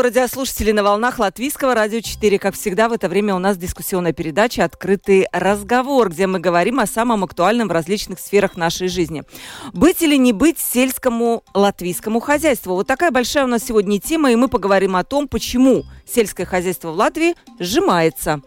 Приветствую радиослушателей на волнах Латвийского радио 4. Как всегда, в это время у нас дискуссионная передача «Открытый разговор», где мы говорим о самом актуальном в различных сферах нашей жизни. Быть или не быть сельскому латвийскому хозяйству? Вот такая большая у нас сегодня тема, и мы поговорим о том, почему сельское хозяйство в Латвии сжимается.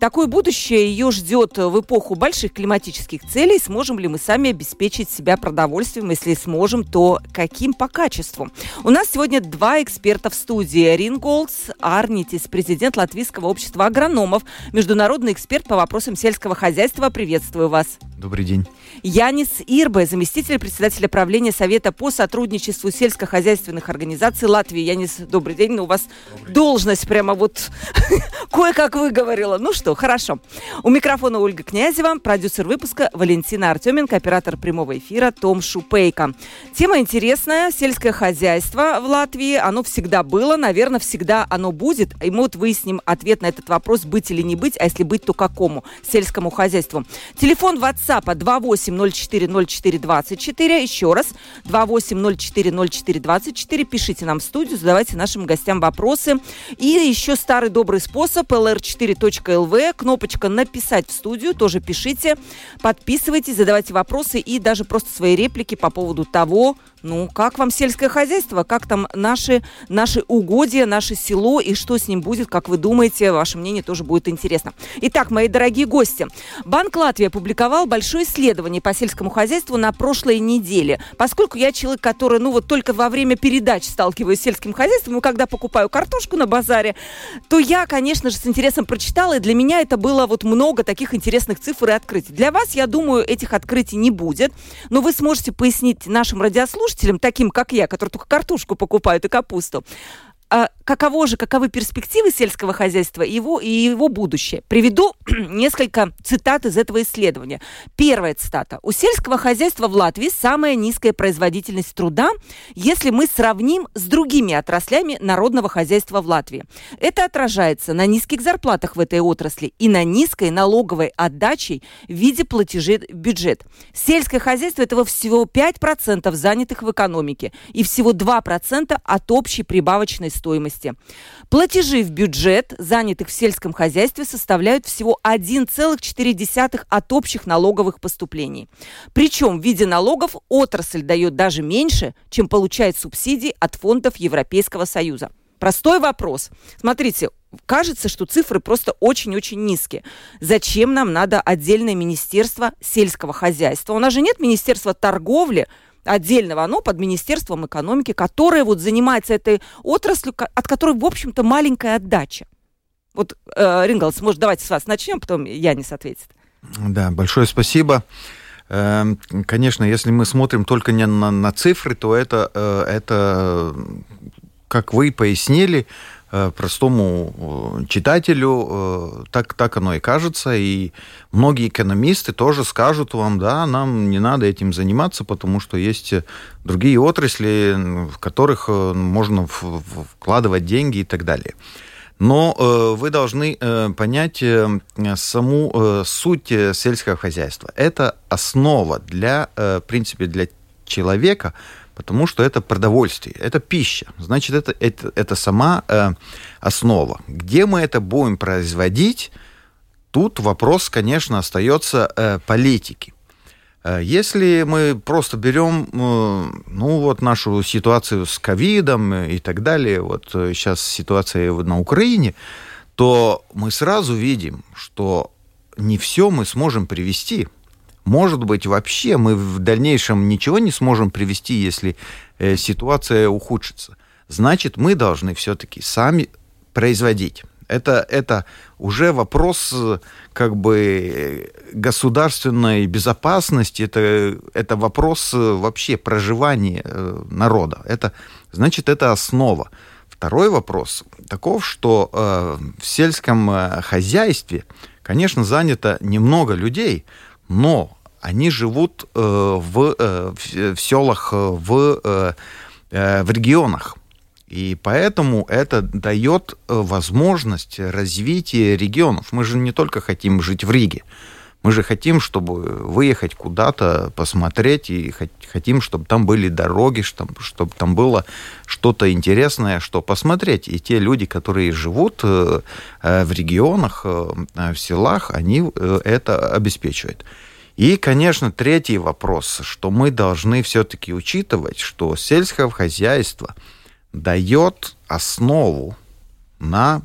Такое будущее ее ждет в эпоху больших климатических целей. Сможем ли мы сами обеспечить себя продовольствием? Если сможем, то каким по качеству? У нас сегодня два эксперта в студии Ринголдс Арнитис, президент Латвийского общества агрономов, международный эксперт по вопросам сельского хозяйства. Приветствую вас. Добрый день. Янис Ирбе, заместитель председателя правления Совета по сотрудничеству сельскохозяйственных организаций Латвии. Янис, добрый день. Ну, у вас добрый. должность прямо вот кое-как выговорила. Ну что, хорошо. У микрофона Ольга Князева, продюсер выпуска Валентина Артеменко, оператор прямого эфира Том Шупейко. Тема интересная. Сельское хозяйство в Латвии. Оно всегда было, наверное, всегда оно будет. И мы вот выясним ответ на этот вопрос, быть или не быть, а если быть, то какому сельскому хозяйству. Телефон WhatsApp 28040424. Еще раз, 28040424. Пишите нам в студию, задавайте нашим гостям вопросы. И еще старый добрый способ lr4.lv, кнопочка «Написать в студию», тоже пишите, подписывайтесь, задавайте вопросы и даже просто свои реплики по поводу того, ну, как вам сельское хозяйство? Как там наши, наши угодья, наше село и что с ним будет, как вы думаете? Ваше мнение тоже будет интересно. Итак, мои дорогие гости. Банк Латвии опубликовал большое исследование по сельскому хозяйству на прошлой неделе. Поскольку я человек, который, ну, вот только во время передач сталкиваюсь с сельским хозяйством, и когда покупаю картошку на базаре, то я, конечно же, с интересом прочитала, и для меня это было вот много таких интересных цифр и открытий. Для вас, я думаю, этих открытий не будет, но вы сможете пояснить нашим радиослушателям, слушателям, таким как я, которые только картошку покупают и капусту, а каково же, каковы перспективы сельского хозяйства и его, и его будущее. Приведу несколько цитат из этого исследования. Первая цитата. У сельского хозяйства в Латвии самая низкая производительность труда, если мы сравним с другими отраслями народного хозяйства в Латвии. Это отражается на низких зарплатах в этой отрасли и на низкой налоговой отдаче в виде платежей в бюджет. Сельское хозяйство – этого всего 5% занятых в экономике и всего 2% от общей прибавочной стоимости. Платежи в бюджет занятых в сельском хозяйстве составляют всего 1,4 от общих налоговых поступлений. Причем в виде налогов отрасль дает даже меньше, чем получает субсидий от фондов Европейского Союза. Простой вопрос. Смотрите, кажется, что цифры просто очень-очень низкие. Зачем нам надо отдельное министерство сельского хозяйства? У нас же нет министерства торговли, отдельного, оно под Министерством экономики, которое вот занимается этой отраслью, от которой, в общем-то, маленькая отдача. Вот, э, Рингалс, может, давайте с вас начнем, потом Янис ответит. Да, большое спасибо. Эм, конечно, если мы смотрим только не на, на цифры, то это, э, это, как вы пояснили, Э, простому э, читателю э, так, так оно и кажется. И многие экономисты тоже скажут вам, да, нам не надо этим заниматься, потому что есть другие отрасли, в которых можно вкладывать деньги и так далее. Но э, вы должны э, понять э, саму э, суть сельского хозяйства. Это основа для, э, в принципе, для человека, потому что это продовольствие, это пища. Значит, это, это, это сама э, основа. Где мы это будем производить, тут вопрос, конечно, остается э, политики. Э, если мы просто берем, э, ну вот нашу ситуацию с ковидом и так далее, вот сейчас э, ситуация на Украине, то мы сразу видим, что не все мы сможем привести может быть, вообще мы в дальнейшем ничего не сможем привести, если э, ситуация ухудшится. Значит, мы должны все-таки сами производить. Это, это уже вопрос как бы государственной безопасности, это, это вопрос вообще проживания э, народа. Это, значит, это основа. Второй вопрос таков, что э, в сельском э, хозяйстве Конечно, занято немного людей, но они живут э, в, э, в, селах, э, в, в регионах. И поэтому это дает возможность развития регионов. Мы же не только хотим жить в Риге. Мы же хотим, чтобы выехать куда-то, посмотреть, и хотим, чтобы там были дороги, чтобы, чтобы там было что-то интересное, что посмотреть. И те люди, которые живут в регионах, в селах, они это обеспечивают. И, конечно, третий вопрос, что мы должны все-таки учитывать, что сельское хозяйство дает основу на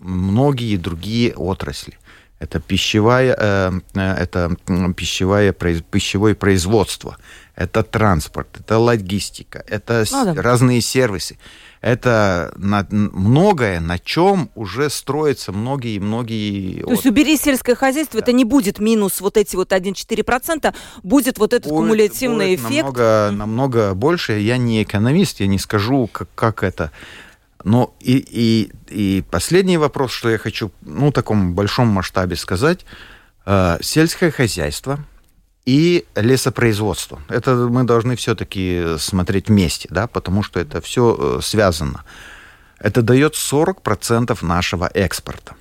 многие другие отрасли. Это пищевая, э, э это пищевое, пищевое производство, это транспорт, это логистика, это ну, да. разные сервисы это на, многое, на чем уже строятся многие-многие... То есть убери сельское хозяйство, да. это не будет минус вот эти вот 1-4%, будет вот этот будет, кумулятивный будет эффект. Намного, намного больше. Я не экономист, я не скажу, как, как это... Но и, и, и последний вопрос, что я хочу ну, в таком большом масштабе сказать. Э, сельское хозяйство – и лесопроизводство. Это мы должны все-таки смотреть вместе, да, потому что это все э, связано. Это дает 40% нашего экспорта.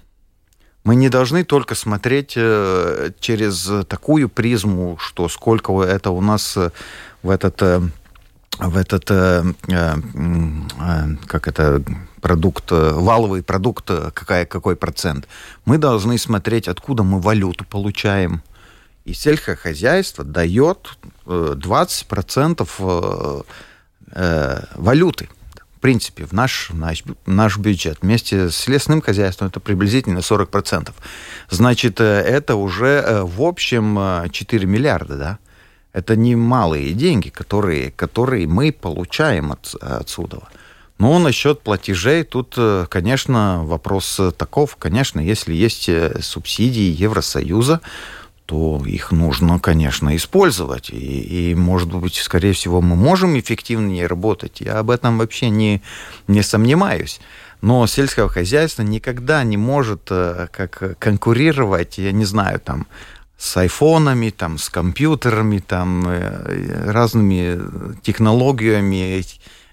Мы не должны только смотреть э, через такую призму, что сколько это у нас э, в этот в этот как это продукт валовый продукт какая какой процент мы должны смотреть откуда мы валюту получаем и сельскохозяйство дает 20% э, э, валюты, в принципе, в наш, наш, наш бюджет. Вместе с лесным хозяйством это приблизительно 40%. Значит, э, это уже в общем 4 миллиарда, да? Это немалые деньги, которые, которые мы получаем от, отсюда. Ну, насчет платежей, тут, конечно, вопрос таков. Конечно, если есть субсидии Евросоюза, то их нужно, конечно, использовать. И, и, может быть, скорее всего, мы можем эффективнее работать. Я об этом вообще не, не сомневаюсь. Но сельское хозяйство никогда не может э, как конкурировать, я не знаю, там, с айфонами, там, с компьютерами, там, э, разными технологиями,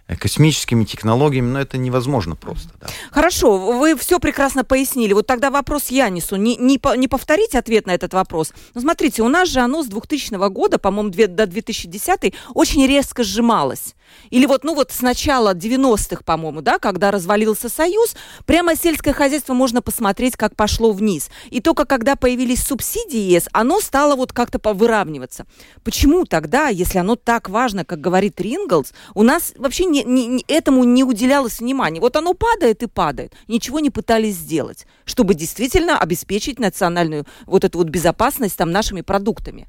космическими технологиями, но это невозможно просто. Да. Хорошо, вы все прекрасно пояснили. Вот тогда вопрос я несу. Не, не, не повторить ответ на этот вопрос. Но смотрите, у нас же оно с 2000 года, по-моему, до 2010 очень резко сжималось. Или вот, ну вот с начала 90-х, по-моему, да, когда развалился Союз, прямо сельское хозяйство можно посмотреть, как пошло вниз. И только когда появились субсидии ЕС, оно стало вот как-то выравниваться. Почему тогда, если оно так важно, как говорит Ринглс, у нас вообще не, не, этому не уделялось внимания. Вот оно падает и падает. Ничего не пытались сделать, чтобы действительно обеспечить национальную вот эту вот безопасность там нашими продуктами.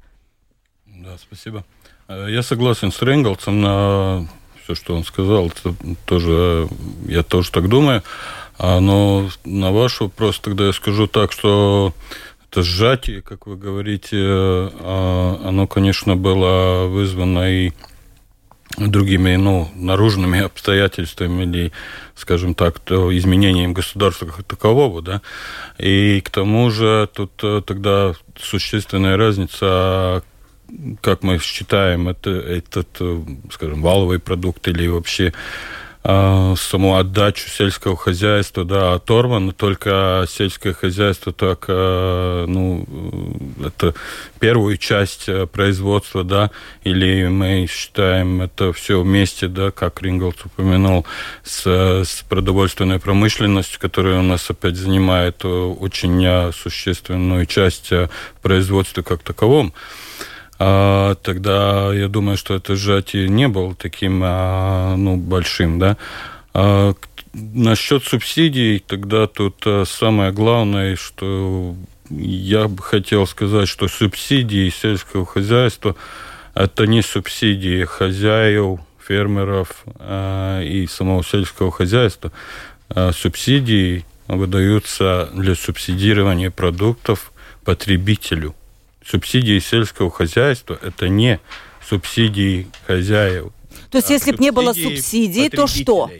Да, спасибо. Э, я согласен с Ренглсом на все, что он сказал. Это тоже, я тоже так думаю. А, но на ваш вопрос тогда я скажу так, что это сжатие, как вы говорите, а, оно, конечно, было вызвано и другими, ну, наружными обстоятельствами или, скажем так, то изменением государства как такового, да. И к тому же тут э, тогда существенная разница, как мы считаем это, этот, э, скажем, валовый продукт или вообще а, саму отдачу сельского хозяйства, да, оторвано, только сельское хозяйство так, э, ну, это первую часть э, производства, да, или мы считаем это все вместе, да, как Ринголд упомянул, с, с продовольственной промышленностью, которая у нас опять занимает очень существенную часть производства как таковом тогда я думаю, что это сжатие не было таким а, ну, большим. Да? А, насчет субсидий, тогда тут а, самое главное, что я бы хотел сказать, что субсидии сельского хозяйства это не субсидии хозяев, фермеров а, и самого сельского хозяйства. А субсидии выдаются для субсидирования продуктов потребителю – субсидии сельского хозяйства – это не субсидии хозяев. То есть, а если бы не было субсидий, то что?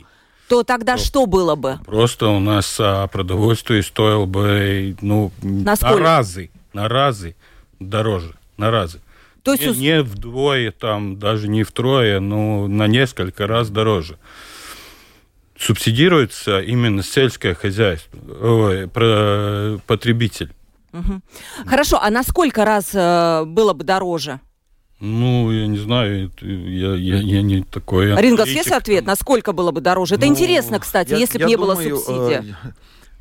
то тогда то что было бы? Просто у нас а, продовольствие стоило бы ну, на, на разы, на разы дороже, на разы. То есть... не, не вдвое, там, даже не втрое, но на несколько раз дороже. Субсидируется именно сельское хозяйство, ой, потребитель. Угу. Хорошо, а на сколько раз э, было бы дороже? Ну, я не знаю, я, я, я не такой... Рингас, есть ответ, насколько было бы дороже? Это ну, интересно, кстати, я, если бы не думаю, было субсидий. Э,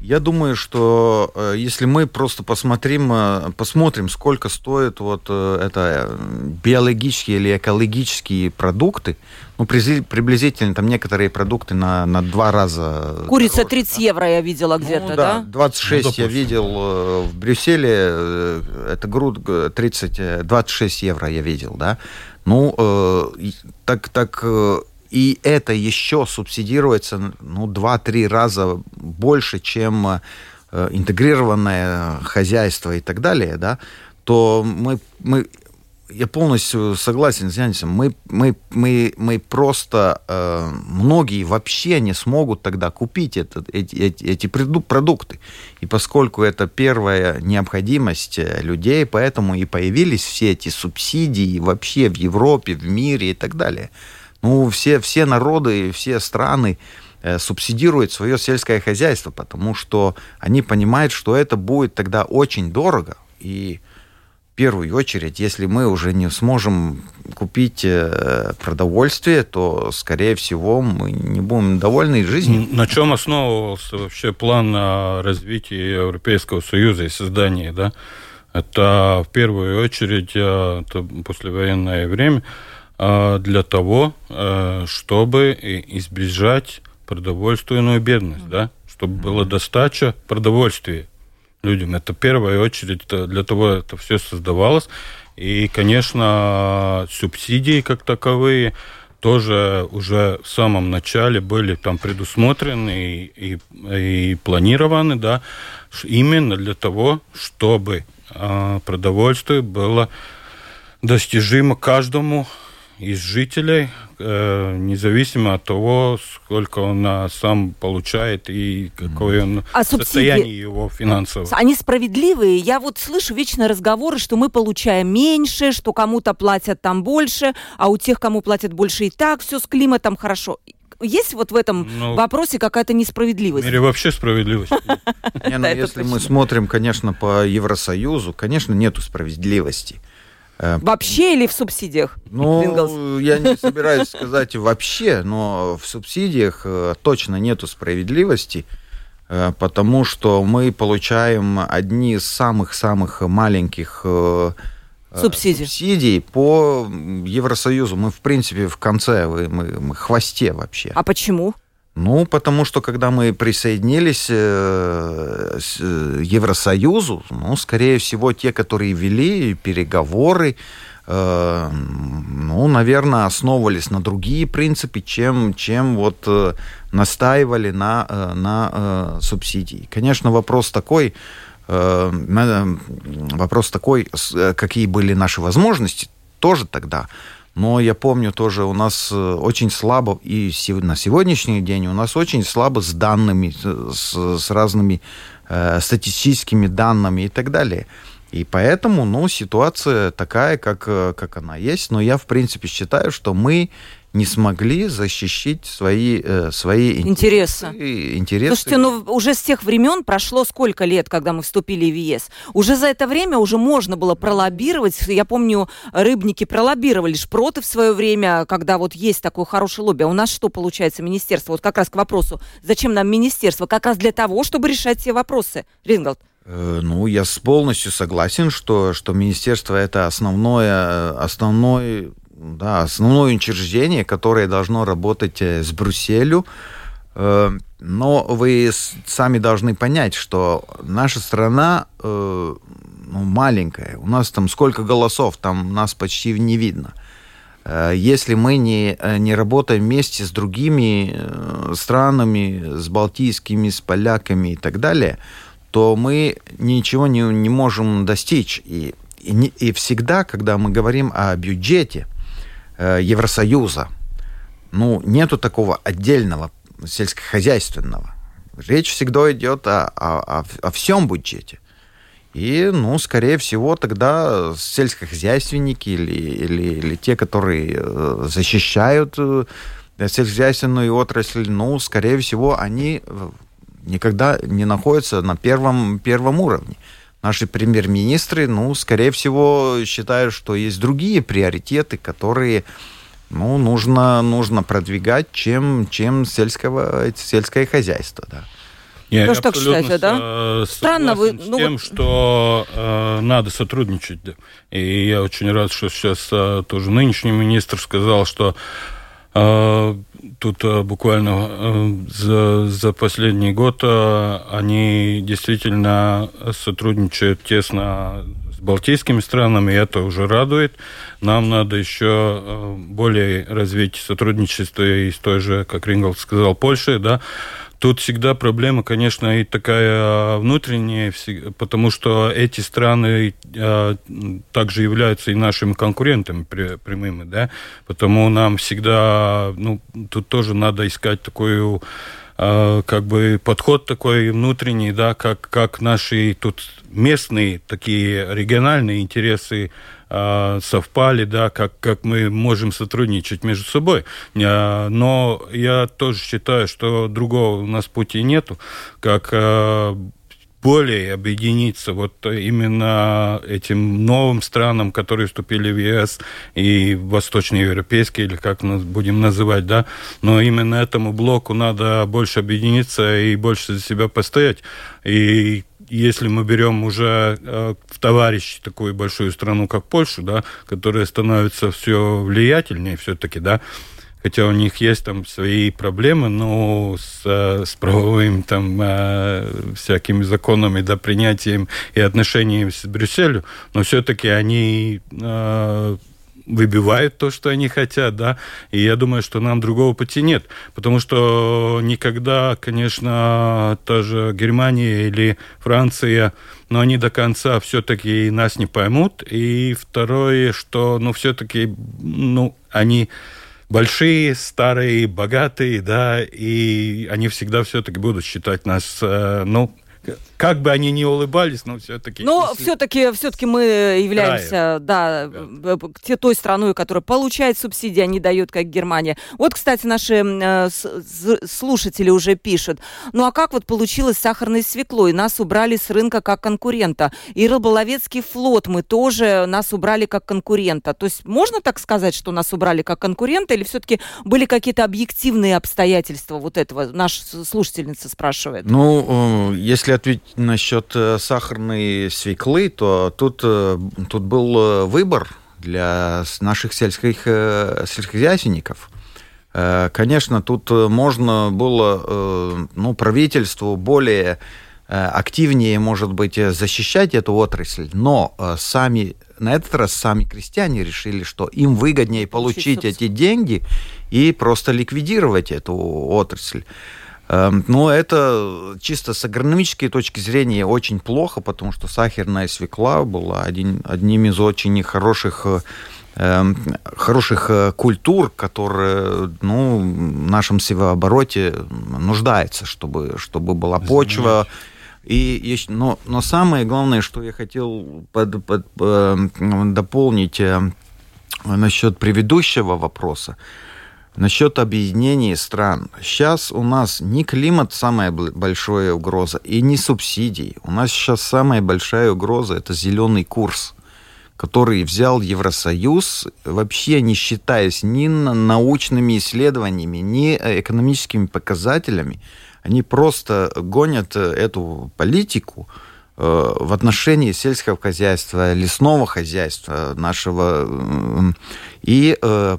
я думаю, что э, если мы просто посмотрим, э, посмотрим, сколько стоят вот э, это биологические или экологические продукты, ну, приблизительно там некоторые продукты на, на два раза. Курица дороже, 30 да? евро я видела где-то, ну, да? да? 26 ну, я видел в Брюсселе, это груд 30, 26 евро я видел, да. Ну, так, так и это еще субсидируется ну, 2-3 раза больше, чем э, интегрированное хозяйство и так далее, да, то мы, мы я полностью согласен с Янисом. Мы, мы, мы, мы просто, э, многие вообще не смогут тогда купить это, эти, эти, эти продукты. И поскольку это первая необходимость э, людей, поэтому и появились все эти субсидии вообще в Европе, в мире и так далее. Ну, все, все народы, все страны э, субсидируют свое сельское хозяйство, потому что они понимают, что это будет тогда очень дорого. И в первую очередь, если мы уже не сможем купить э, продовольствие, то, скорее всего, мы не будем довольны жизнью. На чем основывался вообще план развития Европейского Союза и создания, да? Это в первую очередь э, это послевоенное время – для того, а, чтобы избежать продовольственную бедность, да, чтобы была достача продовольствия людям. Это в первую очередь для того это все создавалось. И, конечно, субсидии как таковые тоже уже в самом начале были там предусмотрены и, и, и планированы, да, именно для того, чтобы э, продовольствие было достижимо каждому из жителей, э, независимо от того, сколько он а, сам получает и какое он а состояние его финансовое. Они справедливые. Я вот слышу вечно разговоры, что мы получаем меньше, что кому-то платят там больше, а у тех, кому платят больше, и так все с климатом хорошо. Есть вот в этом ну, вопросе какая-то несправедливость? В мире вообще справедливость. Ну, если мы смотрим, конечно, по Евросоюзу, конечно, нету справедливости. Э, вообще или в субсидиях? Ну, я не собираюсь сказать вообще, но в субсидиях э, точно нету справедливости, э, потому что мы получаем одни из самых-самых маленьких субсидий. субсидий по Евросоюзу. Мы, в принципе, в конце, мы, мы хвосте вообще. А почему? Ну, потому что когда мы присоединились э, к э, Евросоюзу, ну, скорее всего, те, которые вели переговоры, э, ну, наверное, основывались на другие принципы, чем, чем вот настаивали на, на субсидии. Конечно, вопрос такой, вопрос такой, какие были наши возможности тоже тогда. Но я помню тоже, у нас э, очень слабо, и на сегодняшний день у нас очень слабо с данными, с, с разными э, статистическими данными и так далее. И поэтому, ну, ситуация такая, как, э, как она есть. Но я, в принципе, считаю, что мы не смогли защищать свои, э, свои интересы. интересы. Слушайте, ну уже с тех времен прошло сколько лет, когда мы вступили в ЕС? Уже за это время уже можно было пролоббировать. Я помню, рыбники пролоббировали шпроты в свое время, когда вот есть такое хорошее лобби. А у нас что получается, министерство? Вот как раз к вопросу, зачем нам министерство? Как раз для того, чтобы решать все вопросы. Рингалд. Э, ну, я полностью согласен, что, что министерство это основное, основной да, основное учреждение, которое должно работать э, с Брюсселю. Э, но вы сами должны понять, что наша страна э, ну, маленькая. У нас там сколько голосов, там нас почти не видно. Если мы не, не работаем вместе с другими странами, с балтийскими, с поляками и так далее, то мы ничего не, не можем достичь. И, и, и всегда, когда мы говорим о бюджете, Евросоюза. Ну, нету такого отдельного сельскохозяйственного. Речь всегда идет о, о, о, о всем бюджете. И, ну, скорее всего, тогда сельскохозяйственники или, или, или те, которые э, защищают э, сельскохозяйственную отрасль, ну, скорее всего, они э, никогда не находятся на первом, первом уровне. Наши премьер-министры, ну, скорее всего, считают, что есть другие приоритеты, которые ну, нужно, нужно продвигать, чем, чем сельского, сельское хозяйство. Да. Я Тоже так считаете, да? Странно вы... Ну, с тем, что э, надо сотрудничать. И я очень рад, что сейчас э, тоже нынешний министр сказал, что тут э, буквально э, за, за последний год э, они действительно сотрудничают тесно с балтийскими странами, и это уже радует. Нам надо еще более развить сотрудничество и с той же, как Рингл сказал, Польшей, да, Тут всегда проблема, конечно, и такая внутренняя, потому что эти страны э, также являются и нашими конкурентами прямыми, да, потому нам всегда, ну, тут тоже надо искать такую э, как бы подход такой внутренний, да, как, как наши тут местные такие региональные интересы совпали, да, как, как мы можем сотрудничать между собой. Э, но я тоже считаю, что другого у нас пути нету, как э, более объединиться вот именно этим новым странам, которые вступили в ЕС и восточноевропейские, или как нас будем называть, да, но именно этому блоку надо больше объединиться и больше за себя постоять. И если мы берем уже э, в товарищ такую большую страну, как Польшу, да, которая становится все влиятельнее все-таки, да, хотя у них есть там свои проблемы, но с, э, с правовыми там э, всякими законами, да, принятием и отношениями с Брюсселем, но все-таки они э, выбивают то, что они хотят, да, и я думаю, что нам другого пути нет, потому что никогда, конечно, та же Германия или Франция, но они до конца все-таки нас не поймут, и второе, что, ну, все-таки, ну, они большие, старые, богатые, да, и они всегда все-таки будут считать нас, э, ну, как бы они ни улыбались, но все-таки... Но если... все-таки все-таки мы являемся, да, да, те, той страной, которая получает субсидии, а не дает, как Германия. Вот, кстати, наши э, слушатели уже пишут. Ну а как вот получилось с сахарной свеклой? Нас убрали с рынка как конкурента. И рыболовецкий флот мы тоже, нас убрали как конкурента. То есть можно так сказать, что нас убрали как конкурента, или все-таки были какие-то объективные обстоятельства вот этого? Наша слушательница спрашивает. Ну, э, если ответить насчет э, сахарной свеклы, то тут, э, тут был э, выбор для наших сельских, сельскохозяйственников. Конечно, тут можно было ну, правительству более активнее, может быть, защищать эту отрасль, но сами на этот раз сами крестьяне решили, что им выгоднее получить эти деньги и просто ликвидировать эту отрасль. Эм, но это чисто с агрономической точки зрения очень плохо, потому что сахарная свекла была один, одним из очень хороших эм, хороших э, культур, которые ну, в нашем севообороте нуждается, чтобы, чтобы была почва. И, но, но самое главное, что я хотел под, под, эм, дополнить э, насчет предыдущего вопроса, Насчет объединения стран. Сейчас у нас не климат самая большая угроза и не субсидии. У нас сейчас самая большая угроза – это зеленый курс, который взял Евросоюз, вообще не считаясь ни научными исследованиями, ни экономическими показателями. Они просто гонят эту политику э, в отношении сельского хозяйства, лесного хозяйства нашего. И э,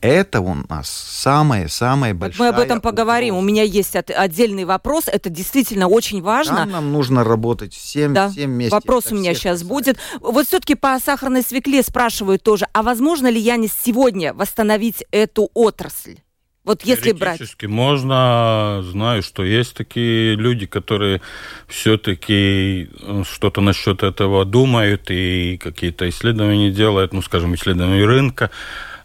это у нас самая-самая большая... Мы об этом поговорим. Угроза. У меня есть от, отдельный вопрос. Это действительно очень важно. Там нам нужно работать всем, да. всем вместе. Вопрос у меня сейчас касается. будет. Вот все-таки по сахарной свекле спрашивают тоже, а возможно ли, Янис, сегодня восстановить эту отрасль? Вот если брать... можно, знаю, что есть такие люди, которые все-таки э, что-то насчет этого думают и какие-то исследования делают, ну, скажем, исследования рынка.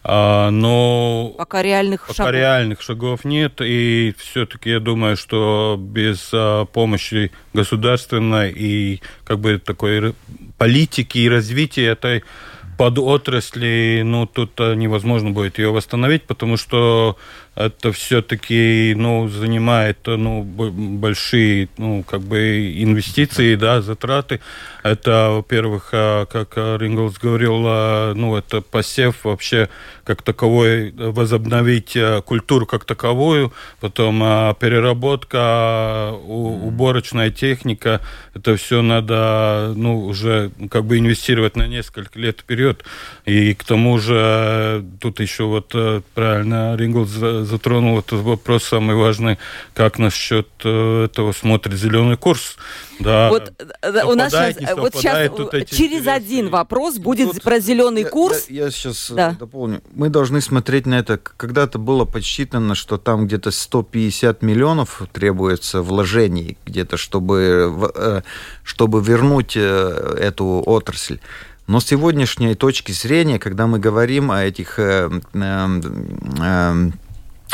А, но пока реальных пока шагов. реальных шагов нет, и все-таки я думаю, что без а, помощи государственной и как бы такой политики и развития этой под отрасли, ну, тут невозможно будет ее восстановить, потому что это все-таки, ну, занимает, ну, большие, ну, как бы инвестиции, да, затраты. Это, во-первых, а, как Ринглс говорил, а, ну, это посев вообще как таковой, возобновить а, культуру как таковую, потом переработка, уборочная техника, это все надо, ну, уже как бы инвестировать на несколько лет вперед. И к тому же тут еще вот правильно Ринглс затронул этот вопрос самый важный, как насчет э, этого смотрит зеленый курс. Да, вот э, у нас сейчас, вот сейчас через интересы. один вопрос будет Тут про зеленый я, курс. Я, я сейчас э, да. дополню. Мы должны смотреть на это. Когда-то было подсчитано, что там где-то 150 миллионов требуется вложений где-то, чтобы, чтобы вернуть эту отрасль. Но с сегодняшней точки зрения, когда мы говорим о этих э, э,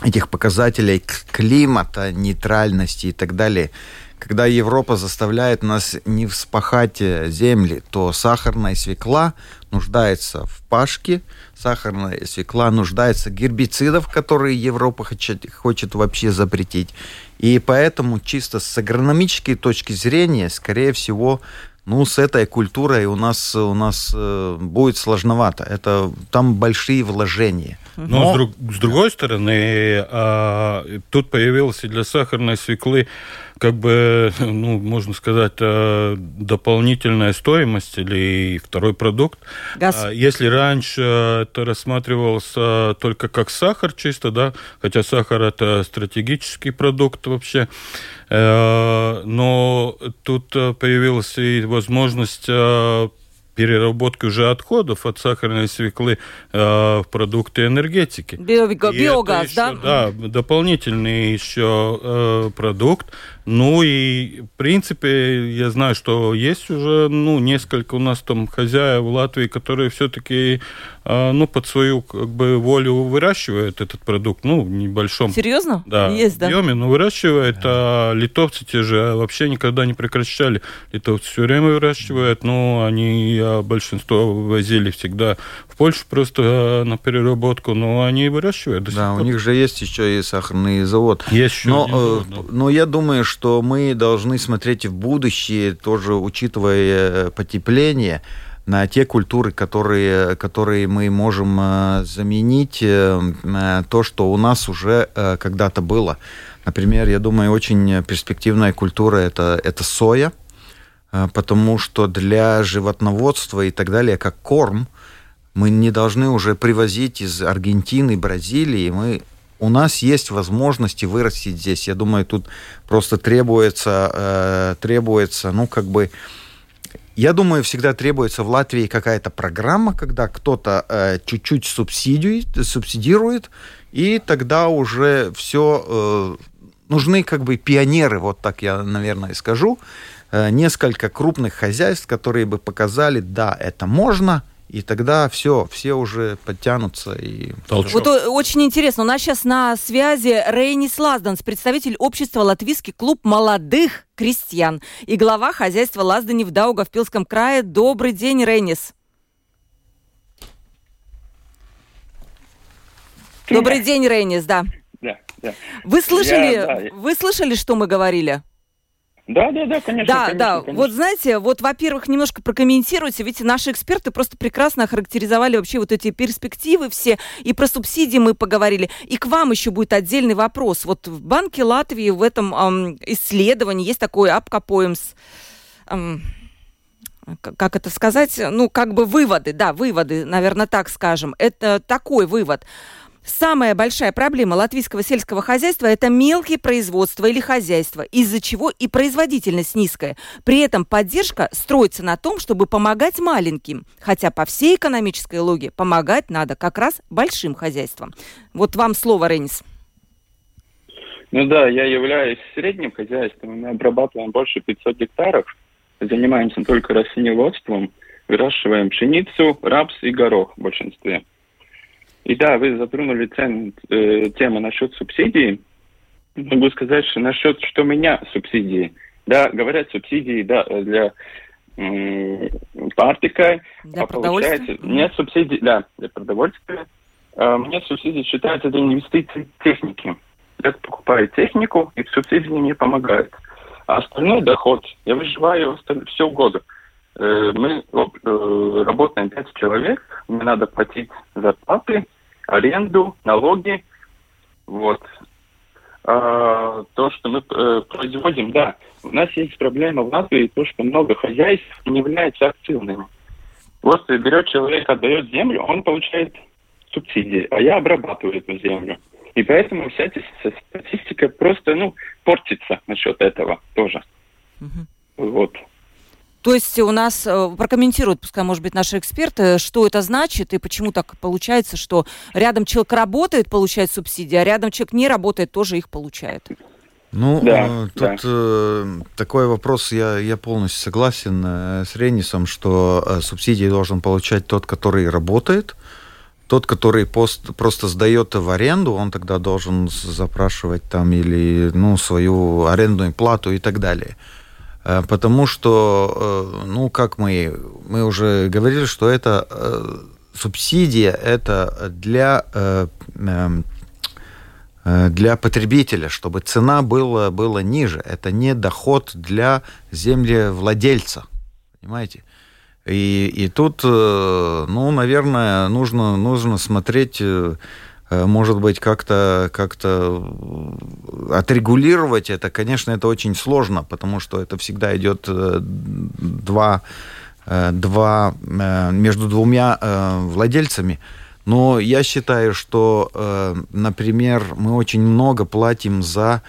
этих показателей климата, нейтральности и так далее, когда Европа заставляет нас не вспахать э, земли, то сахарная свекла нуждается в пашке, сахарная свекла нуждается в гербицидах, которые Европа хочет, хочет вообще запретить. И поэтому чисто с агрономической точки зрения, скорее всего, ну, с этой культурой у нас, у нас э, будет сложновато. Это, там большие вложения. Но, Но... С, друг, с другой стороны, э, тут появился для сахарной свеклы как бы, ну, можно сказать, э, дополнительная стоимость или второй продукт. Газ. А если раньше это рассматривался только как сахар чисто, да, хотя сахар это стратегический продукт вообще, э, но тут появилась и возможность э, переработки уже отходов от сахарной свеклы э, в продукты энергетики. Био, биогаз, да? Да, дополнительный еще э, продукт, ну и, в принципе, я знаю, что есть уже, ну, несколько у нас там хозяев в Латвии, которые все-таки, э, ну, под свою, как бы, волю выращивают этот продукт, ну, в небольшом... Серьезно? Да, есть, да? объеме, но выращивают, а литовцы те же вообще никогда не прекращали. Литовцы все время выращивают, но они а, большинство возили всегда в Польшу просто на переработку, но они выращивают до сих Да, пор. у них же есть еще и сахарный завод. Есть еще но, завод, да. но я думаю, что что мы должны смотреть в будущее, тоже учитывая э, потепление, на те культуры, которые, которые мы можем э, заменить, э, то, что у нас уже когда-то было. Например, я думаю, очень перспективная культура это, это соя, потому что для животноводства и так далее, как корм, мы не должны уже привозить из Аргентины, Бразилии, мы у нас есть возможности вырастить здесь. Я думаю, тут просто требуется, э, требуется, ну, как бы, я думаю, всегда требуется в Латвии какая-то программа, когда кто-то э, чуть-чуть субсидирует, субсидирует, и тогда уже все э, нужны как бы пионеры, вот так я, наверное, скажу, э, несколько крупных хозяйств, которые бы показали, да, это можно, и тогда все, все уже подтянутся. И... Вот очень интересно. У нас сейчас на связи Рейнис Лазданс, представитель общества «Латвийский клуб молодых крестьян» и глава хозяйства Лаздани в Даугавпилском крае. Добрый день, Рейнис. Добрый день, Рейнис, да. Да, да. Вы слышали, Я, да. вы слышали, что мы говорили? Да, да, да, конечно. Да, конечно, да. Конечно. Вот знаете, вот, во-первых, немножко прокомментируйте, ведь наши эксперты просто прекрасно охарактеризовали вообще вот эти перспективы все, и про субсидии мы поговорили. И к вам еще будет отдельный вопрос. Вот в Банке Латвии в этом эм, исследовании есть такой апкапоемс... Эм, как это сказать, ну, как бы выводы, да, выводы, наверное, так скажем. Это такой вывод. Самая большая проблема латвийского сельского хозяйства – это мелкие производства или хозяйства, из-за чего и производительность низкая. При этом поддержка строится на том, чтобы помогать маленьким, хотя по всей экономической логике помогать надо как раз большим хозяйствам. Вот вам слово, Ренис. Ну да, я являюсь средним хозяйством, мы обрабатываем больше 500 гектаров, занимаемся только растениеводством, выращиваем пшеницу, рапс и горох в большинстве. И да, вы затронули цен, э, тему насчет субсидий. Могу сказать, что насчет, что меня субсидии. Да, говорят, субсидии да, для э, партика, Для а получается, нет субсидий, да, для продовольствия. А, Мне субсидии считаются для инвестиций техники. Я покупаю технику, и субсидии мне помогают. А остальной доход, я выживаю все года. Э, Мы э, работаем пять человек, мне надо платить зарплаты, аренду, налоги. Вот. А, то, что мы э, производим, да. У нас есть проблема в Латвии, то, что много хозяйств не являются активными. Вот берет человек, отдает землю, он получает субсидии, а я обрабатываю эту землю. И поэтому вся эта статистика просто, ну, портится насчет этого тоже. Мгм. Вот. То есть у нас э, прокомментируют, пускай, может быть, наши эксперты, что это значит и почему так получается, что рядом человек работает, получает субсидии, а рядом человек не работает, тоже их получает. Ну, Да, э, да. тут э, такой вопрос, я, я полностью согласен э, с Ренисом, что э, субсидии должен получать тот, который работает, тот, который пост, просто сдает в аренду, он тогда должен запрашивать там или ну, свою арендную плату и так далее. Э, Потому что, э, ну, как мы, мы уже говорили, что это э, субсидия, это для э, эм, э, для потребителя, чтобы цена была, была ниже. Это не доход для землевладельца. Понимаете? И, и тут, э, ну, наверное, нужно, нужно смотреть, э, э, может быть, как-то как отрегулировать это. Конечно, это очень сложно, потому что это всегда идет э, два, э, два э, между двумя э, владельцами. Но я считаю, что, э, например, мы очень много платим за,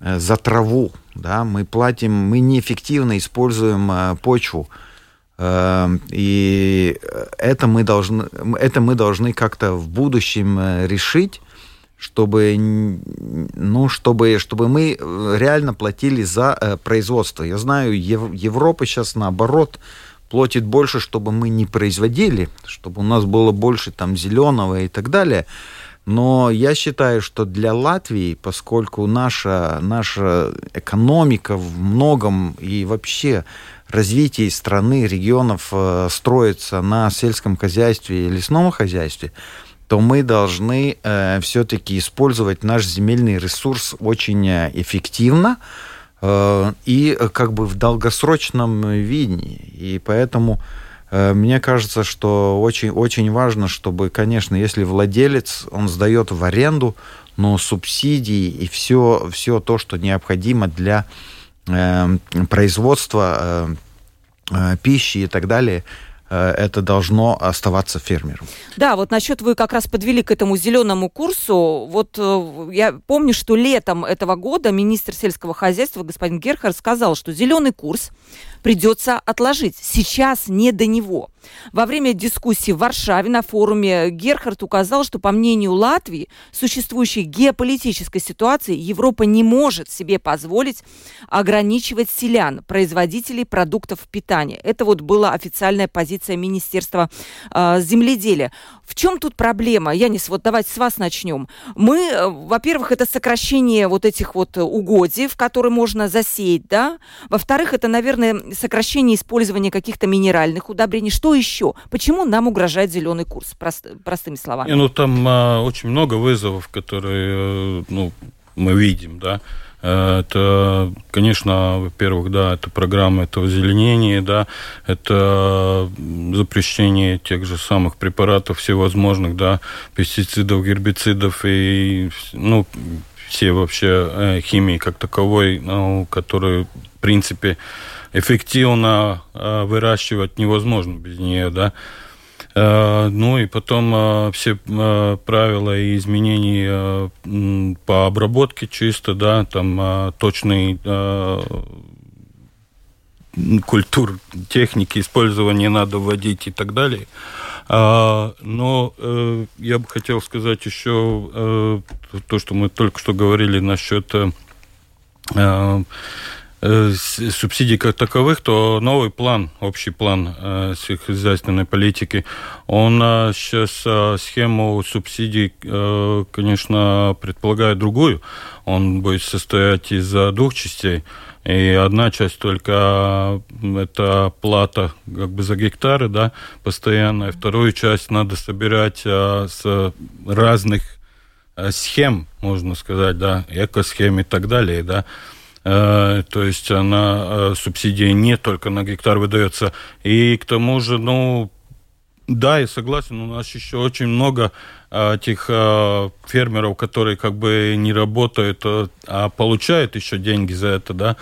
э, за траву. Да? Мы платим, мы неэффективно используем э, почву. Э, И это мы должны, это мы должны как-то в будущем э, решить, чтобы, ну, чтобы, чтобы мы э, реально платили за э, производство. Я знаю, Ев- Европа сейчас наоборот платит больше, чтобы мы не производили, чтобы у нас было больше там зеленого и так далее. Но я считаю, что для Латвии, поскольку наша, наша экономика в многом и вообще развитие страны, регионов э, строится на сельском хозяйстве и лесном хозяйстве, то мы должны э, все-таки использовать наш земельный ресурс очень э, эффективно э, и э, как бы в долгосрочном видении. И поэтому э, мне кажется, что очень, очень важно, чтобы, конечно, если владелец, он сдает в аренду, но субсидии и все, все то, что необходимо для производства э, э, пищи и так далее, э, это должно оставаться фермером. Да, вот насчет вы как раз подвели к этому зеленому курсу. Вот я помню, что летом этого года министр сельского хозяйства господин Герхард сказал, что зеленый курс придется отложить. Сейчас не до него. Во время дискуссии в Варшаве на форуме Герхард указал, что по мнению Латвии, существующей геополитической ситуации Европа не может себе позволить ограничивать селян, производителей продуктов питания. Это вот была официальная позиция Министерства э, земледелия. В чем тут проблема? Янис, вот давайте с вас начнем. Мы, э, во-первых, это сокращение вот этих вот угодий, в которые можно засеять, да? Во-вторых, это, наверное, сокращение использования каких-то минеральных удобрений. Что еще? Почему нам угрожает зеленый курс? Прост- простыми словами. Не, ну там а, очень много вызовов, которые, э, ну, мы видим, да. Э, Это, конечно, во-первых, да, это программа этого озеленения, да, это запрещение тех же самых препаратов всевозможных, да, пестицидов, гербицидов и, ну, все вообще э, химии как таковой, ну, которые, в принципе, эффективно э, выращивать невозможно без нее, да. Э, Ну и потом э, все правила и изменения по обработке чисто, да, там точный культур техники использования надо вводить и так далее. А, но я бы хотел сказать еще то, что мы только что говорили насчет субсидий как таковых, то новый план, общий план э, сельскохозяйственной политики, он э, сейчас э, схему субсидий, э, конечно, предполагает другую. Он будет состоять из двух частей. И одна часть только это плата как бы за гектары, да, постоянная. Вторую часть надо собирать с разных схем, можно сказать, да, экосхем и так далее, да. А, то есть она а, субсидия не только на гектар выдается. И к тому же, ну, да, я согласен, у нас еще очень много а, этих а, фермеров, которые как бы не работают, а, а получают еще деньги за это, да.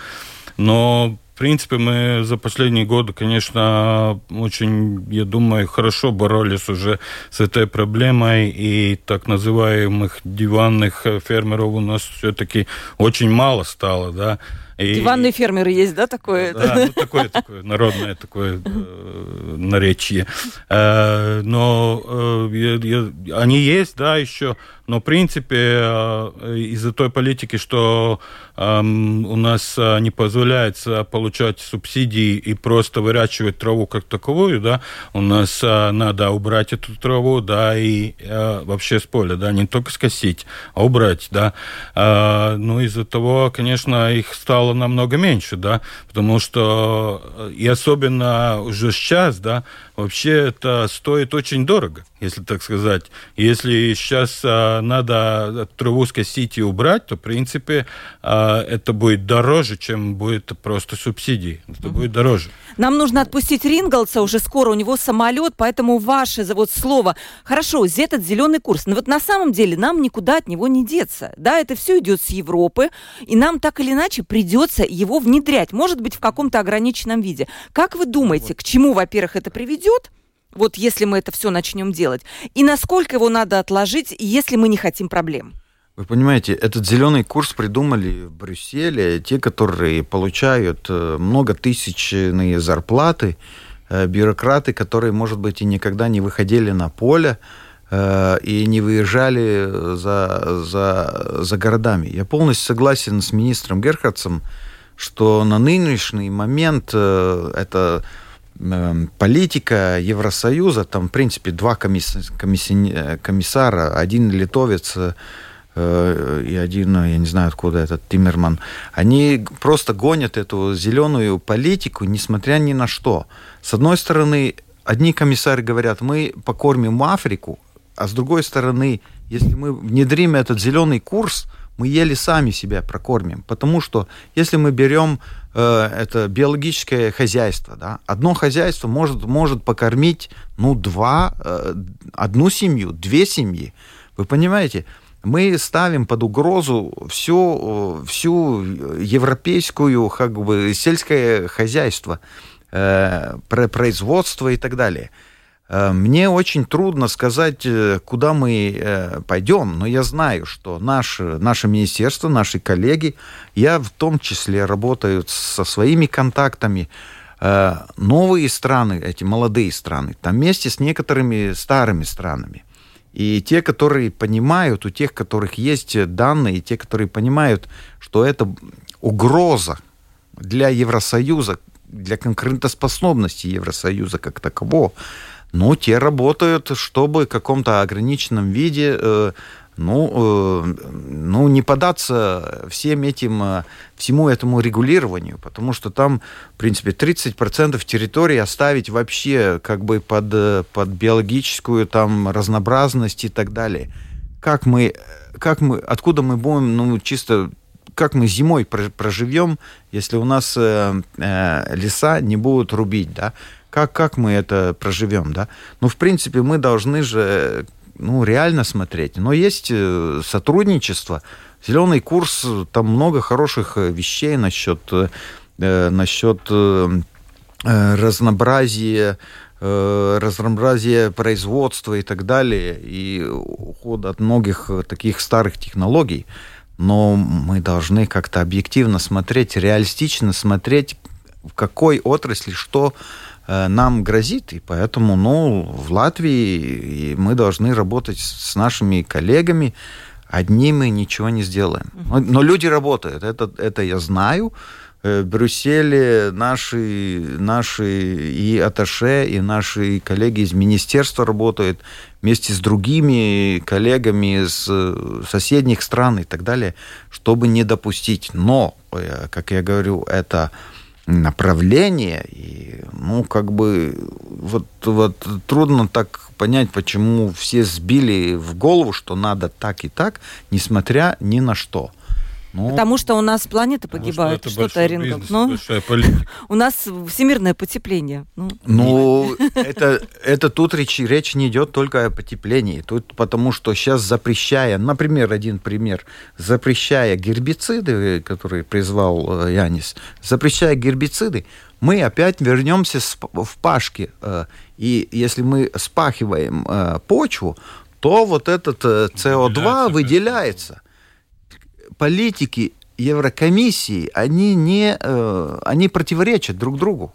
Но в принципе, мы за последние годы, конечно, очень, я думаю, хорошо боролись уже с этой проблемой, и так называемых диванных фермеров у нас все-таки очень мало стало, да. И, Диванные фермеры есть, да, такое? Да, ну, такое, такое народное такое э, наречие. Э, но э, они есть, да, еще, но в принципе э, из-за той политики, что э, у нас не позволяется получать субсидии и просто выращивать траву как таковую, да, у нас э, надо убрать эту траву, да, и э, вообще с поля, да, не только скосить, а убрать, да. Э, ну, из-за того, конечно, их стало стало намного меньше, да, потому что э, и особенно уже сейчас, да, вообще это стоит очень дорого, если так сказать. Если сейчас а, надо траву скосить и убрать, то, в принципе, а, это будет дороже, чем будет просто субсидии. Это будет дороже. Нам нужно отпустить Ринголса, уже скоро у него самолет, поэтому ваше вот слово. Хорошо, этот зеленый курс. Но вот на самом деле нам никуда от него не деться. Да, это все идет с Европы, и нам так или иначе придется его внедрять, может быть, в каком-то ограниченном виде. Как вы думаете, к чему, во-первых, это приведет? Вот если мы это все начнем делать. И насколько его надо отложить, если мы не хотим проблем? Вы понимаете, этот зеленый курс придумали в Брюсселе те, которые получают э, многотысячные зарплаты, э, бюрократы, которые, может быть, и никогда не выходили на поле э, и не выезжали за, за, за городами. Я полностью согласен с министром Герхардсом, что на нынешний момент это политика Евросоюза, там, в принципе, два комисси, комисси, комиссара, один литовец, Э, и один, я не знаю, откуда этот Тиммерман, они просто гонят эту зеленую политику, несмотря ни на что. С одной стороны, одни комиссары говорят, мы покормим Африку, а с другой стороны, если мы внедрим этот зеленый курс, мы еле сами себя прокормим. Потому что если мы берем э, это биологическое хозяйство, да, одно хозяйство может, может покормить ну, два, э, одну семью, две семьи. Вы понимаете? мы ставим под угрозу всю, всю европейскую как бы, сельское хозяйство, э, производство и так далее. Э, мне очень трудно сказать, э, куда мы э, пойдем, но я знаю, что наше, наше министерство, наши коллеги, я в том числе работаю со своими контактами, новые страны, эти молодые страны, там вместе с некоторыми старыми странами. И те, которые понимают, у тех, которых есть данные, и те, которые понимают, что это угроза для Евросоюза, для конкурентоспособности Евросоюза как такового, ну, те работают, чтобы в каком-то ограниченном виде э, ну, э, ну, не податься всем этим, э, всему этому регулированию, потому что там, в принципе, 30% территории оставить вообще как бы под, э, под биологическую там разнообразность и так далее. Как мы, как мы, откуда мы будем, ну, чисто как мы зимой проживем, если у нас э, э, леса не будут рубить, да? Как, как мы это проживем, да? Ну, в принципе, мы должны же ну, реально смотреть. Но есть э, сотрудничество. Зеленый курс, там много хороших э, вещей насчет, э, насчет э, разнообразия разнообразие производства и так далее, и уход от многих таких старых технологий. Но мы должны как-то объективно смотреть, реалистично смотреть, в какой отрасли что Э, нам грозит, и поэтому, ну, в Латвии мы должны работать с нашими коллегами, одни мы ничего не сделаем. Но, но люди работают, это, это я знаю, в Брюсселе наши, наши и аташе, и наши коллеги из министерства работают вместе с другими коллегами из соседних стран и так далее, чтобы не допустить. Но, как я говорю, это направление, и, ну, как бы, вот, вот трудно так понять, почему все сбили в голову, что надо так и так, несмотря ни на что. Ну, Потому что у нас планета погибает. Что, то Рингл? Ну, у нас всемирное потепление. Ну, ну это, это тут речь, речь не идет только о потеплении. Тут потому что сейчас запрещая, например, один пример, запрещая гербициды, которые призвал э, Янис, запрещая гербициды, мы опять вернемся в пашки. Э, и если мы спахиваем э, почву, то вот этот СО2 выделяется политики Еврокомиссии, они, не, э, они противоречат друг другу.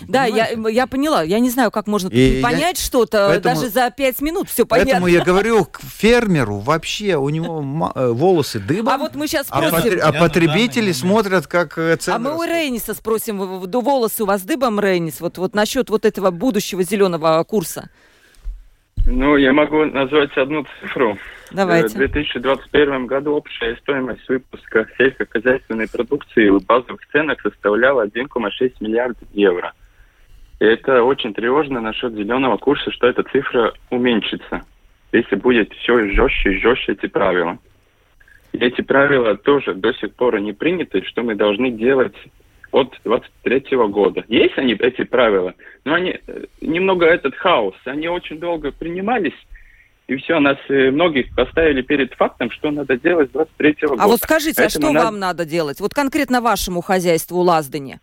Да, я, я поняла. Я не знаю, как можно и понять я... что-то поэтому, даже за пять минут. Все понятно. Поэтому я говорю, к фермеру вообще у него э, волосы дыбом. А вот мы сейчас а спросим. А, а потребители смотрят, как цены А мы у Рейниса спросим, волосы у вас дыбом, Рейнис, вот, вот насчет вот этого будущего зеленого курса. Ну, я могу назвать одну цифру. Давайте. В 2021 году общая стоимость выпуска сельскохозяйственной продукции в базовых ценах составляла 1,6 миллиардов евро. И это очень тревожно насчет зеленого курса, что эта цифра уменьшится, если будет все жестче и жестче эти правила. И эти правила тоже до сих пор не приняты, что мы должны делать от 23 года. Есть они, эти правила, но они э, немного этот хаос, они очень долго принимались, и все, нас э, многих поставили перед фактом, что надо делать с 23 -го года. А вот скажите, Поэтому а что надо... вам надо делать? Вот конкретно вашему хозяйству Лаздане?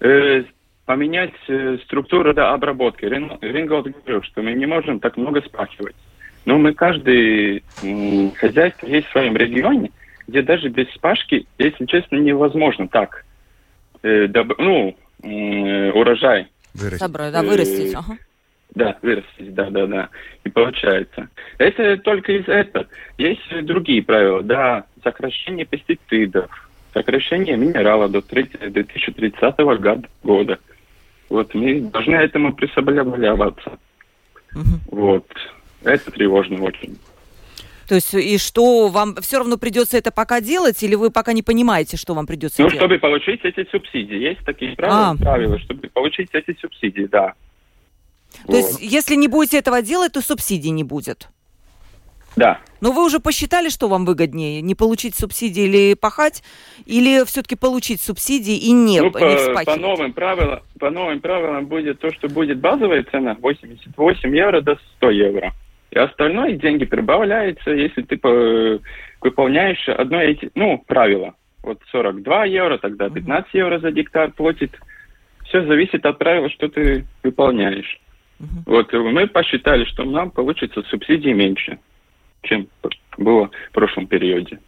Э, поменять э, структуру да, обработки. Рингольд говорил, что мы не можем так много спахивать. Но мы каждый э, хозяйство есть в своем регионе, где даже без спашки, если честно, невозможно так. Э, доб, ну, э, урожай. Вырастить. Собрать, да, вырастить. Э, ага. Да, вырастить, да, да, да. И получается. Это только из этого. Есть другие правила, да, сокращение пестицидов, сокращение минерала до 30, 2030 года. Вот мы должны этому присоблюбляться. Угу. Вот. Это тревожно очень. То есть и что вам все равно придется это пока делать, или вы пока не понимаете, что вам придется ну, делать? Ну, чтобы получить эти субсидии. Есть такие правила, а. правила, чтобы получить эти субсидии, да. То вот. есть, если не будете этого делать, то субсидий не будет? Да. Но вы уже посчитали, что вам выгоднее? Не получить субсидии или пахать? Или все-таки получить субсидии и не, ну, по, не вспахивать? По новым, правилам, по новым правилам будет то, что будет базовая цена 88 евро до 100 евро. И остальное деньги прибавляется, если ты выполняешь одно эти, ну, правило. Вот 42 евро, тогда 15 евро за гектар платит. Все зависит от правила, что ты выполняешь. Uh Вот мы посчитали, что нам получится субсидий меньше, чем было в прошлом периоде.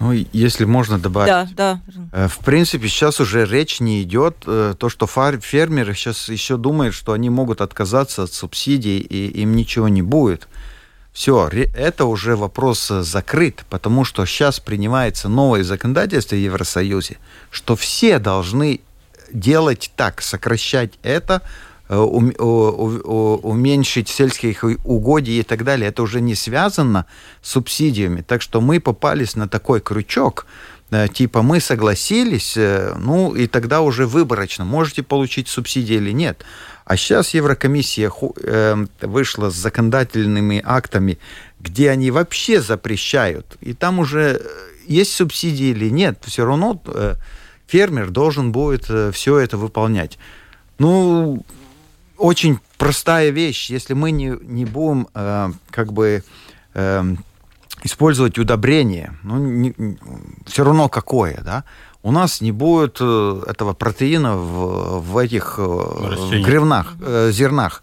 Ну, если можно добавить. Да, да. Э, в принципе, сейчас уже речь не идет. Э, то, что фермеры сейчас еще думают, что они могут отказаться от субсидий, и им ничего не будет. Все, это уже вопрос э, закрыт, потому что сейчас принимается новое законодательство в Евросоюзе, что все должны делать так, сокращать это, Э, уменьшить сельских угодий и так далее, это уже не связано с субсидиями. Так что мы попались на такой крючок, э, типа мы согласились, э, ну и тогда уже выборочно, можете получить субсидии или нет. А сейчас Еврокомиссия вышла с законодательными актами, где они вообще запрещают, и там уже есть субсидии или нет, все равно фермер должен будет все это выполнять. Ну, очень простая вещь. Если мы не, не будем э, как бы э, использовать удобрение, ну, не, все равно какое, да, у нас не будет э, этого протеина в, в этих э, гривнах, э, зернах.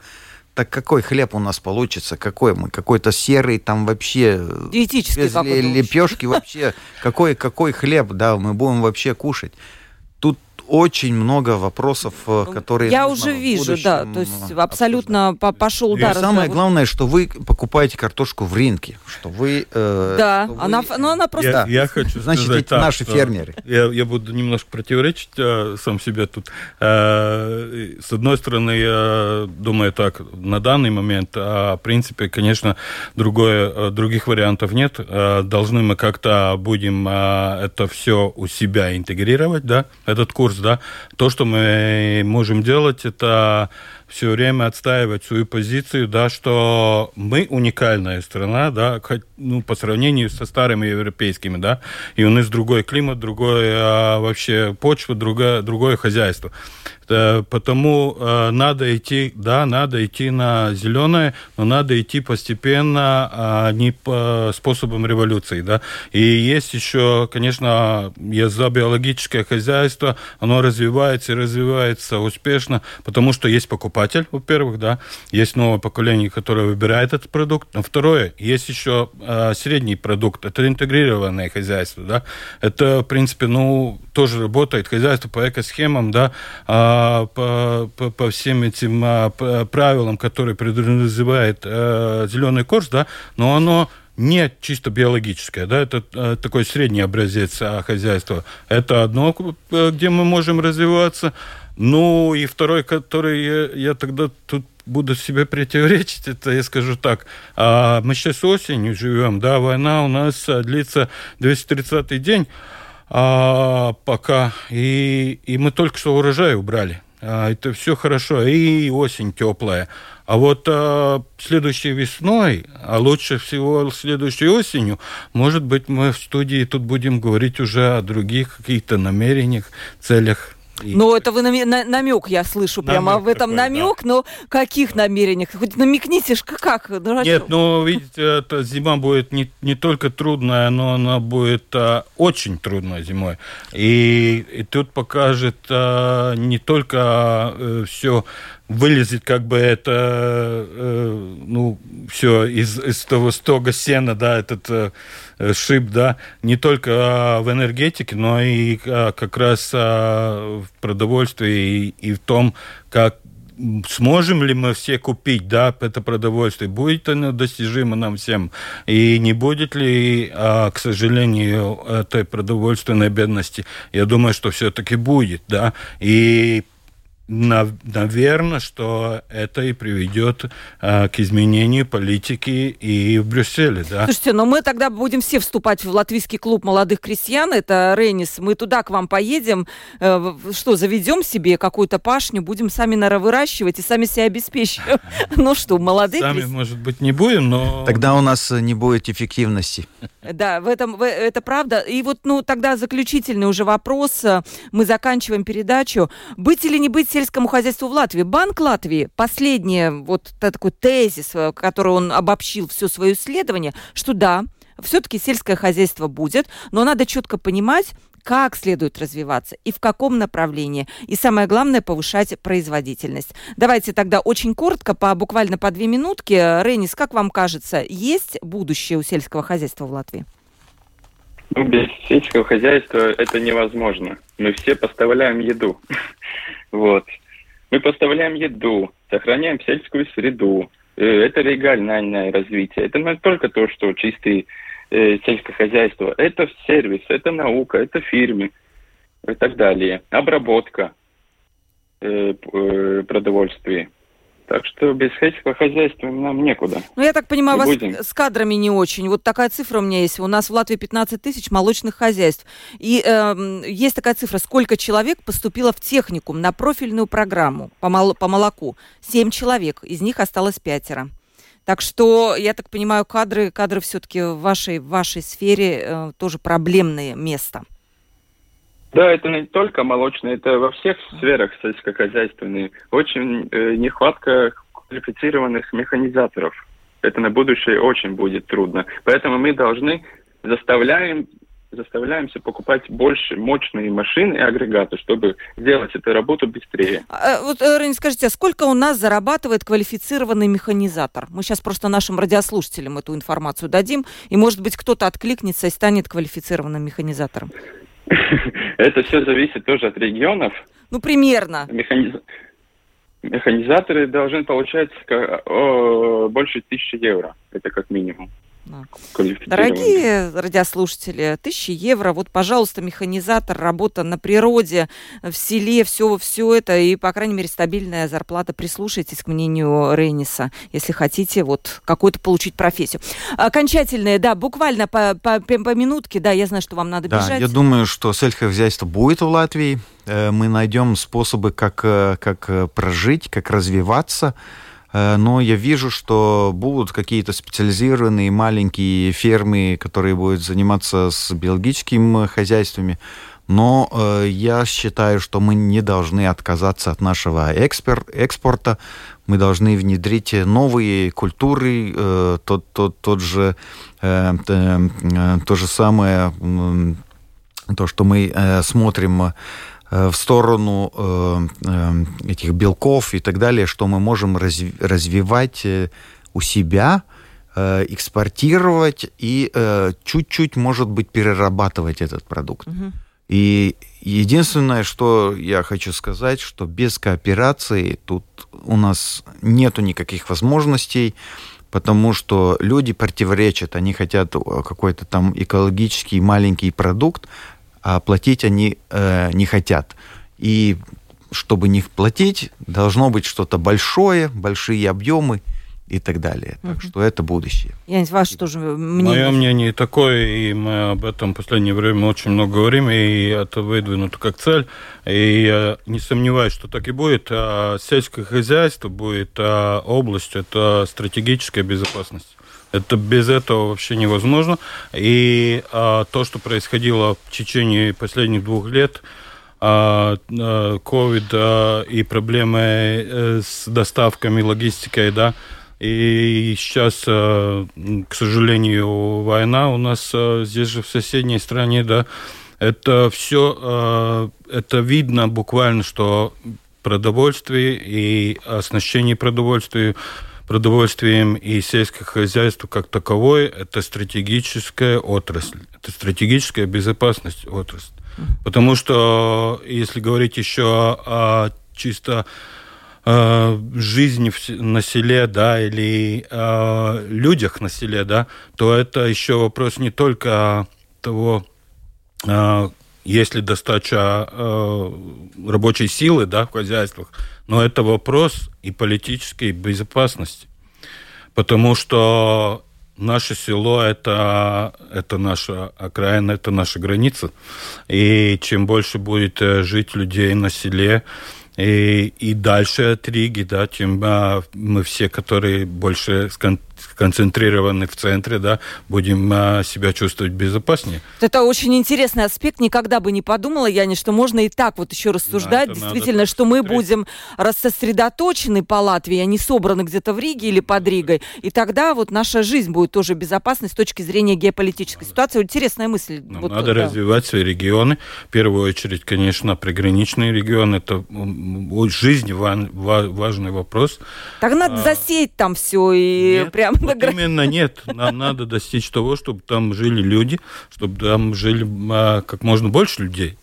Так какой хлеб у нас получится? Какой мы? Какой-то серый там вообще... Диетический без лепешки вообще. Какой, какой хлеб, да, мы будем вообще кушать? Очень много вопросов, э, ну, которые... Я уже вижу, да, то есть абсолютно обсуждать. пошел, да, И самое главное, что вы покупаете картошку в рынке, что вы... Э, да, что она, вы... ну, она просто... Я, я хочу Значит, сказать эти так, наши фермеры. Я, я буду немножко противоречить э, сам себе тут. Э, с одной стороны, я думаю так, на данный момент, а, в принципе, конечно, другое, э, других вариантов нет. Э, должны мы как-то будем э, это все у себя интегрировать, да, этот курс, да. То, что мы можем делать, это все время отстаивать свою позицию, да, что мы уникальная страна, да, ну, по сравнению со старыми европейскими, да, и у нас другой климат, другой а, вообще почва, другое, другое хозяйство. Э, потому э, надо идти, да, надо идти на зеленое, но надо идти постепенно, а не по способам революции, да. И есть еще, конечно, я за биологическое хозяйство, оно развивается и развивается успешно, потому что есть покупатель, во-первых, да, есть новое поколение, которое выбирает этот продукт. А второе, есть еще э, средний продукт, это интегрированное хозяйство, да. Это, в принципе, ну, тоже работает хозяйство по экосхемам, да, а, по, по, по всем этим а, правилам, которые подразумевает а, зеленый курс, да, но оно не чисто биологическое, да, это э, такой средний образец хозяйства. Это одно, где мы можем развиваться. Ну и второй, который я, я тогда тут буду себе противоречить, это я скажу так. А мы сейчас осенью живем, да, война у нас длится 230 день а, пока. И, и мы только что урожай убрали. А, это все хорошо. И осень теплая. А вот а, следующей весной, а лучше всего следующей осенью, может быть, мы в студии тут будем говорить уже о других каких-то намерениях, целях ну, это вы намек, я слышу, намек прямо в этом такой, намек, да. но каких намерениях? Хоть намекните, как? Ну, Нет, ну, видите, это зима будет не, не только трудная, но она будет а, очень трудной зимой. И, и тут покажет а, не только а, все вылезет как бы это, э, ну, все из, из того стога сена, да, этот э, шип, да, не только а, в энергетике, но и а, как раз а, в продовольствии и, и в том, как сможем ли мы все купить, да, это продовольствие, будет оно достижимо нам всем, и не будет ли, а, к сожалению, этой продовольственной бедности. Я думаю, что все-таки будет, да, и наверное, что это и приведет а, к изменению политики и в Брюсселе, да. Слушайте, но мы тогда будем все вступать в латвийский клуб молодых крестьян, это Рейнис, мы туда к вам поедем, э, что, заведем себе какую-то пашню, будем сами выращивать и сами себя обеспечим. Ну что, молодые Сами, может быть, не будем, но... Тогда у нас не будет эффективности. Да, в этом, это правда. И вот, ну, тогда заключительный уже вопрос. Мы заканчиваем передачу. Быть или не быть сельскому хозяйству в Латвии? Банк Латвии, последний вот такой тезис, э, который он обобщил все свое исследование, что да, все-таки сельское хозяйство будет, но надо четко понимать, как следует развиваться и в каком направлении. И самое главное, повышать производительность. Давайте тогда очень коротко, по, буквально по две минутки. Ренис, как вам кажется, есть будущее у сельского хозяйства в Латвии? Ну, без сельского хозяйства это невозможно. Мы все поставляем еду. Вот. Мы поставляем еду, сохраняем сельскую среду. Э, это региональное развитие. Это не только то, что чистый э, сельское хозяйство. Это сервис, это наука, это фирмы и так далее. Обработка э, продовольствия. Так что без сельского хозяйства нам некуда. Ну, я так понимаю, у вас будем. с кадрами не очень. Вот такая цифра у меня есть. У нас в Латвии 15 тысяч молочных хозяйств. И э, есть такая цифра, сколько человек поступило в техникум на профильную программу по, мол по молоку. Семь человек, из них осталось пятеро. Так что, я так понимаю, кадры, кадры все-таки в вашей, в вашей сфере э, тоже проблемное место. Да, это не только молочное, это во всех сферах сельскохозяйственной. Очень э, нехватка квалифицированных механизаторов. Это на будущее очень будет трудно. Поэтому мы должны заставляем заставляемся покупать больше мощные машины и агрегаты, чтобы сделать эту работу быстрее. А, вот, э, Рени, скажите, а сколько у нас зарабатывает квалифицированный механизатор? Мы сейчас просто нашим радиослушателям эту информацию дадим, и, может быть, кто-то откликнется и станет квалифицированным механизатором. Это все зависит тоже от регионов. Ну, примерно. Механиз... Механизаторы должны получать больше тысячи евро. Это как минимум. Дорогие радиослушатели, тысячи евро, вот, пожалуйста, механизатор, работа на природе, в селе, все, все это, и, по крайней мере, стабильная зарплата. Прислушайтесь к мнению Рейниса, если хотите вот какую-то получить профессию. Окончательное, да, буквально по, по, по минутке, да, я знаю, что вам надо да, бежать. я думаю, что сельскохозяйство будет в Латвии. Э, мы найдем способы, как, э, как э, прожить, как развиваться. Э, но я вижу, что будут какие-то специализированные маленькие фермы, которые будут заниматься с биологическими хозяйствами. Но э, я считаю, что мы не должны отказаться от нашего экспер, экспорта. Мы должны внедрить новые культуры, э, тот, тот, тот же, э, э, то же самое, э, то, что мы э, смотрим Э, в сторону э, э, этих белков и так далее, что мы можем развивать у себя, экспортировать и чуть-чуть, может быть, перерабатывать этот продукт. Угу. И единственное, что я хочу сказать, что без кооперации тут у нас нету никаких возможностей, потому что люди противоречат, они хотят какой-то там экологический маленький продукт, а платить они э, не хотят. И чтобы не платить, должно быть что-то большое, большие объемы и так далее. Так что это будущее. Я не ваше тоже мнение. Мое мнение такое, и мы об этом в последнее время очень много говорим, и это выдвинуто как цель. И я не сомневаюсь, что так и будет. А сельское хозяйство будет а область, это стратегическая безопасность. Это без этого вообще невозможно. И а, то, что происходило в течение последних двух лет, а, а, COVID а, и проблемы э, с доставками, логистикой, да, и сейчас, а, к сожалению, война у нас здесь же в соседней стране, да, это все, это видно буквально, что продовольствие и оснащение продовольствием продовольствием и сельское хозяйство как таковое – это стратегическая отрасль, это стратегическая безопасность отрасль. Потому что, если говорить еще о, о чисто э, жизни в, на селе, да, или э, людях на селе, да, то это еще вопрос не только того, э, есть ли достаточно э, рабочей силы, да, в хозяйствах, но это вопрос и политической безопасности. Потому что наше село это, это наша окраина, это наша граница. И чем больше будет э, жить людей на селе, и, и дальше от Риги, да, тем а, мы все, которые больше сконцентрированы в центре, да, будем а, себя чувствовать безопаснее. Это очень интересный аспект. Никогда бы не подумала, Яни, что можно и так вот еще рассуждать. Да, Действительно, что мы будем рассосредоточены по Латвии, а не собраны где-то в Риге или под Ригой. И тогда вот наша жизнь будет тоже безопасной с точки зрения геополитической ситуации. Интересная мысль. Нам вот, надо да. развивать свои регионы. В первую очередь, конечно, приграничные регионы. Это жизни важный вопрос. Так надо а, засеять там все и нет, прям вот именно нет. Нам надо достичь того, чтобы там жили люди, чтобы там жили а, как можно больше людей,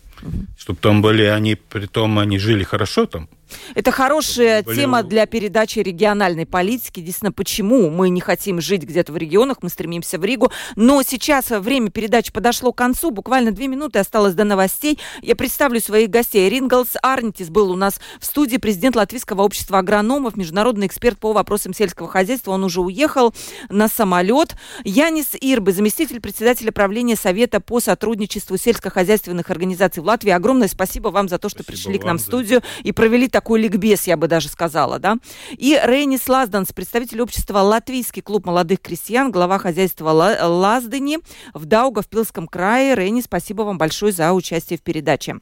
чтобы там были они, при том они жили хорошо там. Это хорошая Болел... тема для передачи региональной политики. Действительно, почему мы не хотим жить где-то в регионах, мы стремимся в Ригу. Но сейчас время передачи подошло к концу. Буквально две минуты осталось до новостей. Я представлю своих гостей. Рингалс Арнитис был у нас в студии, президент Латвийского общества агрономов, международный эксперт по вопросам сельского хозяйства. Он уже уехал на самолет. Янис Ирбы, заместитель председателя правления Совета по сотрудничеству сельскохозяйственных организаций в Латвии. Огромное спасибо вам за то, что спасибо пришли к нам в студию и провели такой такой ликбез, я бы даже сказала, да. И Рейнис Лазданс, представитель общества «Латвийский клуб молодых крестьян», глава хозяйства Лаздани в Даугавпилском крае. Рейни, спасибо вам большое за участие в передаче.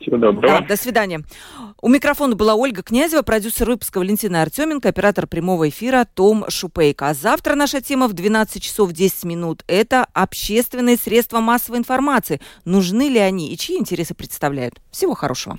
Всего доброго. Да, до свидания. У микрофона была Ольга Князева, продюсер выпуска Валентина Артеменко, оператор прямого эфира Том Шупейко. А завтра наша тема в 12 часов 10 минут – это общественные средства массовой информации. Нужны ли они и чьи интересы представляют? Всего хорошего.